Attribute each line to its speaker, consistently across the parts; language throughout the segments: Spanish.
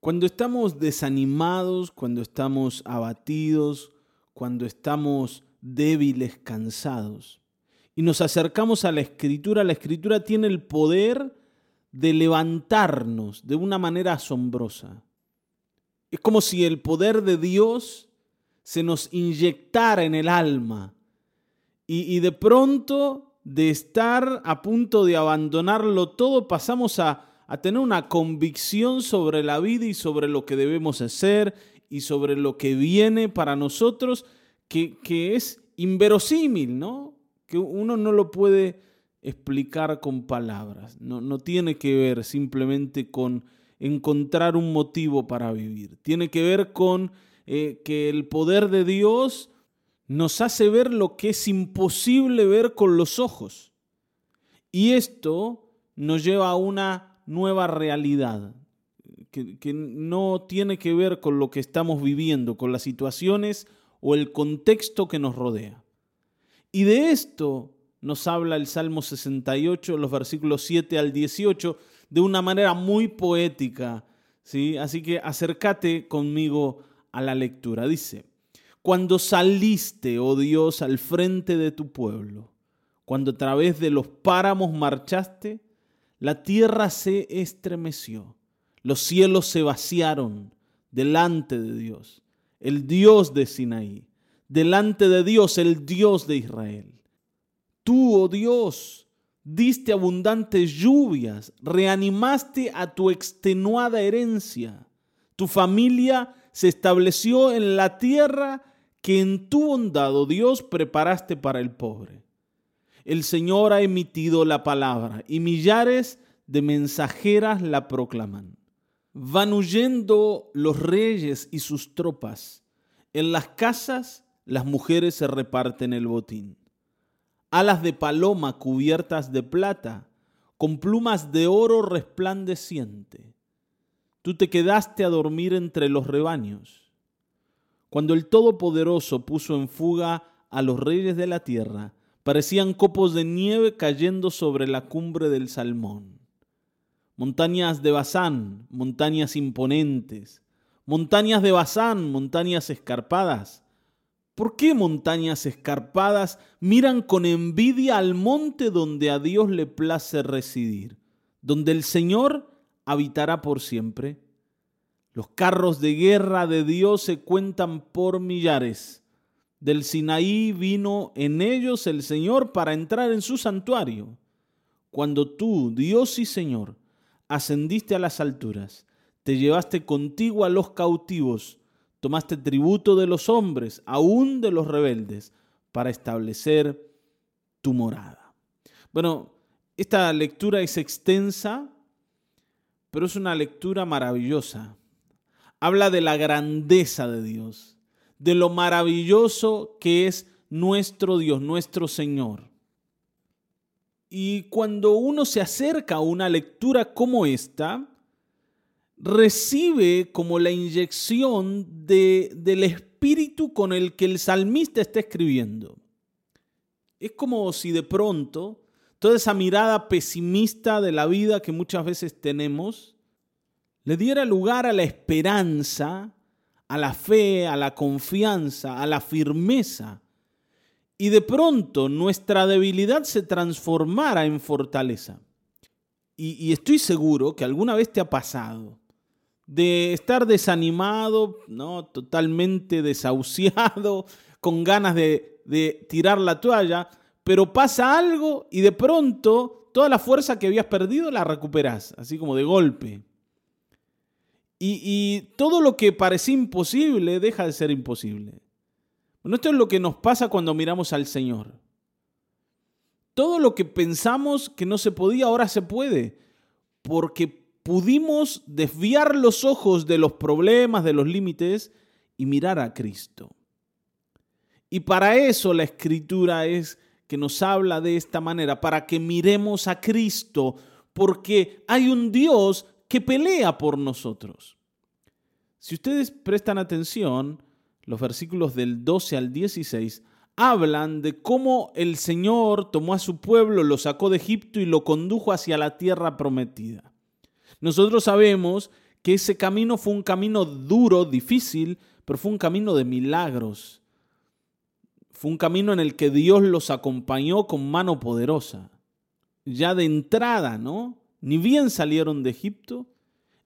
Speaker 1: Cuando estamos desanimados, cuando estamos abatidos, cuando estamos débiles, cansados, y nos acercamos a la escritura, la escritura tiene el poder de levantarnos de una manera asombrosa. Es como si el poder de Dios se nos inyectara en el alma y, de pronto de estar a punto de abandonarlo todo pasamos a, tener una convicción sobre la vida y sobre lo que debemos hacer y sobre lo que viene para nosotros que, que es inverosímil, ¿no? Que uno no lo puede explicar con palabras, no, no tiene que ver simplemente con encontrar un motivo para vivir, tiene que ver con eh, que el poder de Dios nos hace ver lo que es imposible ver con los ojos. Y esto nos lleva a una nueva realidad, que, no tiene que ver con lo que estamos viviendo, con las situaciones o el contexto que nos rodea. Y de esto nos habla el Salmo 68, los versículos 7 al 18, de una manera muy poética. ¿sí? Así que acércate conmigo a la lectura. Dice, cuando saliste, oh Dios, al frente de tu pueblo, cuando a través de los páramos marchaste, la tierra se estremeció, los cielos se vaciaron delante de Dios, el Dios de Sinaí, delante de Dios, el Dios de Israel. Tú, oh Dios, diste abundantes lluvias, reanimaste a tu extenuada herencia. Tu familia se estableció en la tierra que en tu bondad, oh Dios, preparaste para el pobre. El Señor ha emitido la palabra y millares de mensajeras la proclaman. Van huyendo los reyes y sus tropas. En las casas las mujeres se reparten el botín alas de paloma cubiertas de plata, con plumas de oro resplandeciente. Tú te quedaste a dormir entre los rebaños. Cuando el Todopoderoso puso en fuga a los reyes de la tierra, parecían copos de nieve cayendo sobre la cumbre del Salmón. Montañas de Bazán, montañas imponentes, montañas de Bazán, montañas escarpadas, ¿Por qué montañas escarpadas miran con envidia al monte donde a Dios le place residir, donde el Señor habitará por siempre? Los carros de guerra de Dios se cuentan por millares. Del Sinaí vino en ellos el Señor para entrar en su santuario. Cuando tú, Dios y Señor, ascendiste a las alturas, te llevaste contigo a los cautivos, tomaste tributo de los hombres, aún de los rebeldes, para establecer tu morada. Bueno, esta lectura es extensa, pero es una lectura maravillosa. Habla de la grandeza de Dios, de lo maravilloso que es nuestro Dios, nuestro Señor. Y cuando uno se acerca a una lectura como esta, recibe como la inyección de, del espíritu con el que el salmista está escribiendo. Es como si de pronto toda esa mirada pesimista de la vida que muchas veces tenemos le diera lugar a la esperanza, a la fe, a la confianza, a la firmeza. Y de pronto nuestra debilidad se transformara en fortaleza. Y, estoy seguro que alguna vez te ha pasado de estar desanimado, ¿no? totalmente desahuciado, con ganas de, de tirar la toalla, pero pasa algo y de pronto toda la fuerza que habías perdido la recuperas, así como de golpe. Y, todo lo que parecía imposible deja de ser imposible. Bueno, esto es lo que nos pasa cuando miramos al Señor. Todo lo que pensamos que no se podía, ahora se puede, porque pudimos desviar los ojos de los problemas, de los límites y mirar a Cristo. Y para eso la escritura es que nos habla de esta manera, para que miremos a Cristo, porque hay un Dios que pelea por nosotros. Si ustedes prestan atención, los versículos del 12 al 16 hablan de cómo el Señor tomó a su pueblo, lo sacó de Egipto y lo condujo hacia la tierra prometida. Nosotros sabemos que ese camino fue un camino duro, difícil, pero fue un camino de milagros. Fue un camino en el que Dios los acompañó con mano poderosa. Ya de entrada, ¿no? Ni bien salieron de Egipto,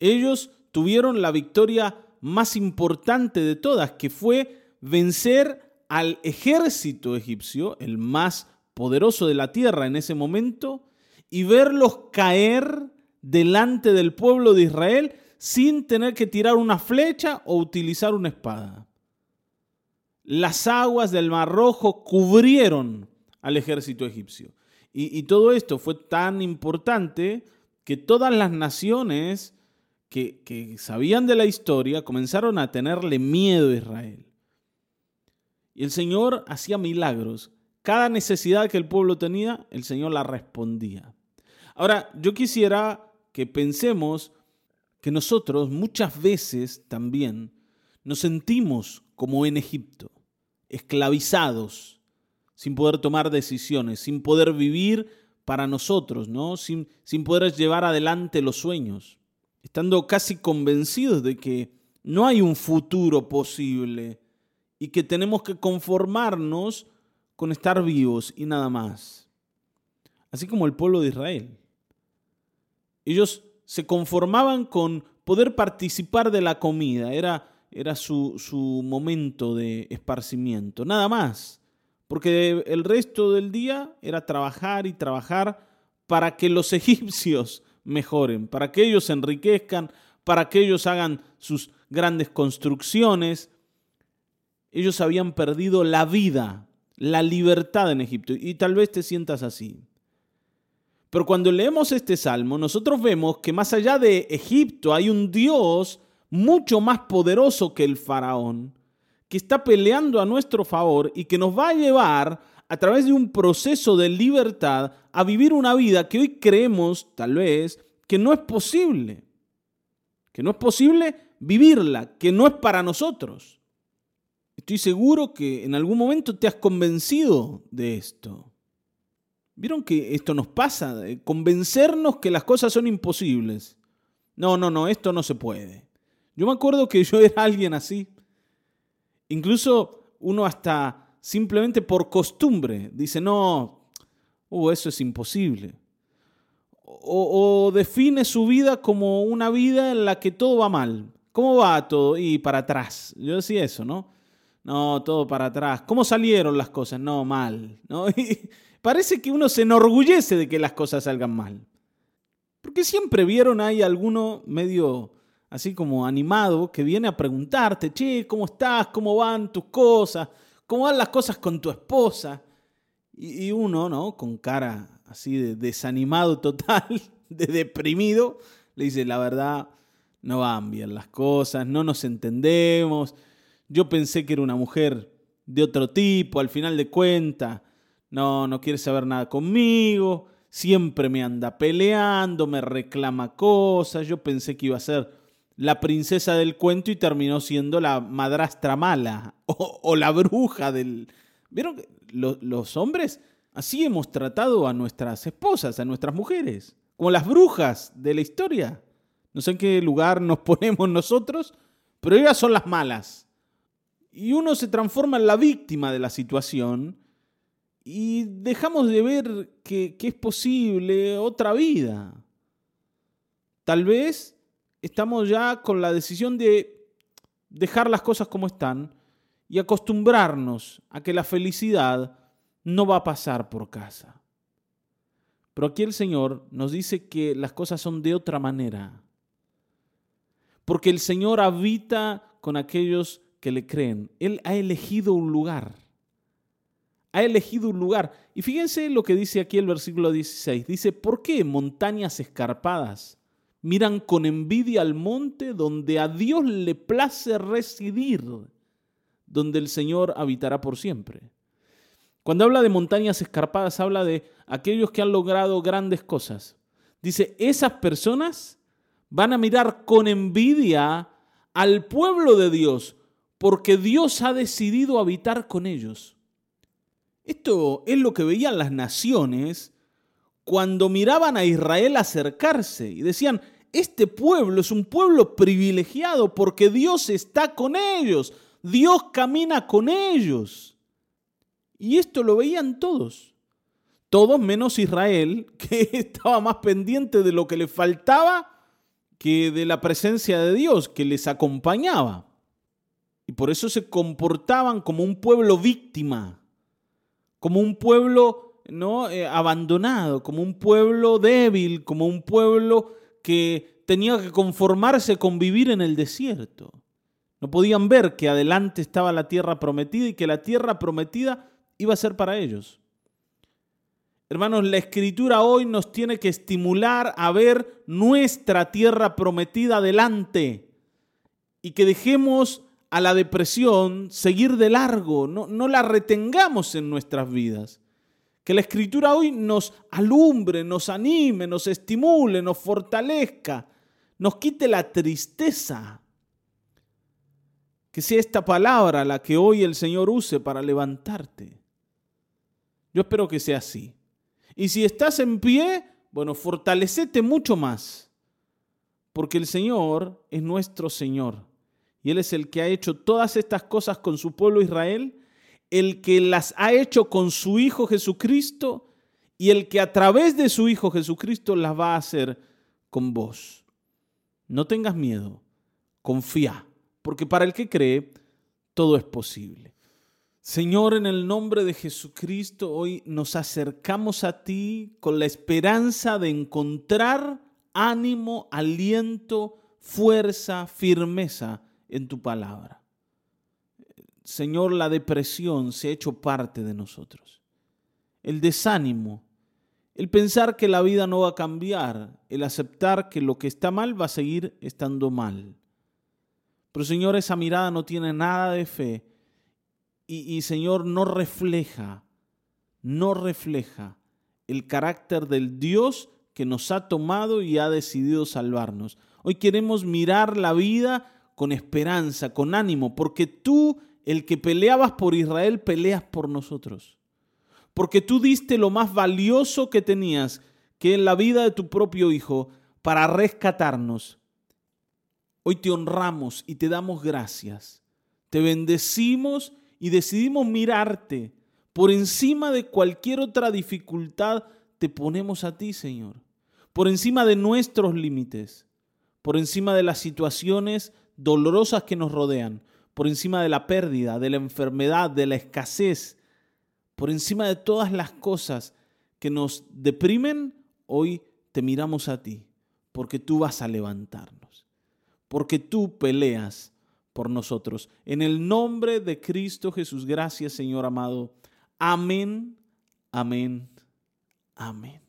Speaker 1: ellos tuvieron la victoria más importante de todas, que fue vencer al ejército egipcio, el más poderoso de la tierra en ese momento, y verlos caer delante del pueblo de Israel sin tener que tirar una flecha o utilizar una espada. Las aguas del Mar Rojo cubrieron al ejército egipcio. Y, todo esto fue tan importante que todas las naciones que, que sabían de la historia comenzaron a tenerle miedo a Israel. Y el Señor hacía milagros. Cada necesidad que el pueblo tenía, el Señor la respondía. Ahora, yo quisiera que pensemos que nosotros muchas veces también nos sentimos como en Egipto, esclavizados, sin poder tomar decisiones, sin poder vivir para nosotros, ¿no? Sin, sin poder llevar adelante los sueños, estando casi convencidos de que no hay un futuro posible y que tenemos que conformarnos con estar vivos y nada más. Así como el pueblo de Israel. Ellos se conformaban con poder participar de la comida, era, era su, su momento de esparcimiento, nada más, porque el resto del día era trabajar y trabajar para que los egipcios mejoren, para que ellos se enriquezcan, para que ellos hagan sus grandes construcciones. Ellos habían perdido la vida, la libertad en Egipto, y tal vez te sientas así. Pero cuando leemos este salmo, nosotros vemos que más allá de Egipto hay un Dios mucho más poderoso que el faraón, que está peleando a nuestro favor y que nos va a llevar a través de un proceso de libertad a vivir una vida que hoy creemos, tal vez, que no es posible. Que no es posible vivirla, que no es para nosotros. Estoy seguro que en algún momento te has convencido de esto. ¿Vieron que esto nos pasa? Convencernos que las cosas son imposibles. No, no, no, esto no se puede. Yo me acuerdo que yo era alguien así. Incluso uno hasta simplemente por costumbre dice, no, uh, eso es imposible. O, o, define su vida como una vida en la que todo va mal. ¿Cómo va todo? Y para atrás. Yo decía eso, ¿no? No, todo para atrás. ¿Cómo salieron las cosas? No, mal. ¿no? parece que uno se enorgullece de que las cosas salgan mal. Porque siempre vieron ahí alguno medio así como animado que viene a preguntarte, che, ¿cómo estás? ¿Cómo van tus cosas? ¿Cómo van las cosas con tu esposa? Y, uno, ¿no? Con cara así de desanimado total, de deprimido, le dice, la verdad, no van bien las cosas, no nos entendemos. Yo pensé que era una mujer de otro tipo, al final de cuentas, no, no quiere saber nada conmigo, siempre me anda peleando, me reclama cosas, yo pensé que iba a ser la princesa del cuento y terminó siendo la madrastra mala o, la bruja del... ¿Vieron? Los, los hombres así hemos tratado a nuestras esposas, a nuestras mujeres, como las brujas de la historia. No sé en qué lugar nos ponemos nosotros, pero ellas son las malas. Y uno se transforma en la víctima de la situación y dejamos de ver que, es posible otra vida. Tal vez estamos ya con la decisión de dejar las cosas como están y acostumbrarnos a que la felicidad no va a pasar por casa. Pero aquí el Señor nos dice que las cosas son de otra manera. Porque el Señor habita con aquellos que le creen. Él ha elegido un lugar ha elegido un lugar. Y fíjense lo que dice aquí el versículo 16. Dice, ¿por qué montañas escarpadas miran con envidia al monte donde a Dios le place residir, donde el Señor habitará por siempre? Cuando habla de montañas escarpadas, habla de aquellos que han logrado grandes cosas. Dice, esas personas van a mirar con envidia al pueblo de Dios, porque Dios ha decidido habitar con ellos. Esto es lo que veían las naciones cuando miraban a Israel acercarse y decían, este pueblo es un pueblo privilegiado porque Dios está con ellos, Dios camina con ellos. Y esto lo veían todos, todos menos Israel, que estaba más pendiente de lo que le faltaba que de la presencia de Dios que les acompañaba. Y por eso se comportaban como un pueblo víctima, como un pueblo ¿no? Eh, abandonado, como un pueblo débil, como un pueblo que tenía que conformarse con vivir en el desierto. No podían ver que adelante estaba la tierra prometida y que la tierra prometida iba a ser para ellos. Hermanos, la escritura hoy nos tiene que estimular a ver nuestra tierra prometida adelante y que dejemos a la depresión seguir de largo, no, no la retengamos en nuestras vidas. Que la escritura hoy nos alumbre, nos anime, nos estimule, nos fortalezca, nos quite la tristeza. Que sea esta palabra la que hoy el Señor use para levantarte. Yo espero que sea así. Y si estás en pie, bueno, fortalecete mucho más. Porque el Señor es nuestro Señor. Y Él es el que ha hecho todas estas cosas con su pueblo Israel el que las ha hecho con su Hijo Jesucristo y el que a través de su Hijo Jesucristo las va a hacer con vos. No tengas miedo, confía, porque para el que cree, todo es posible. Señor, en el nombre de Jesucristo, hoy nos acercamos a ti con la esperanza de encontrar ánimo, aliento, fuerza, firmeza en tu palabra. Señor, la depresión se ha hecho parte de nosotros. El desánimo, el pensar que la vida no va a cambiar, el aceptar que lo que está mal va a seguir estando mal. Pero Señor, esa mirada no tiene nada de fe y, y Señor no refleja, no refleja el carácter del Dios que nos ha tomado y ha decidido salvarnos. Hoy queremos mirar la vida con esperanza, con ánimo, porque tú el que peleabas por Israel, peleas por nosotros. Porque tú diste lo más valioso que tenías, que es la vida de tu propio Hijo, para rescatarnos. Hoy te honramos y te damos gracias. Te bendecimos y decidimos mirarte. Por encima de cualquier otra dificultad, te ponemos a ti, Señor. Por encima de nuestros límites. Por encima de las situaciones dolorosas que nos rodean por encima de la pérdida, de la enfermedad, de la escasez, por encima de todas las cosas que nos deprimen, hoy te miramos a ti, porque tú vas a levantarnos, porque tú peleas por nosotros. En el nombre de Cristo Jesús, gracias Señor amado. Amén, amén, amén.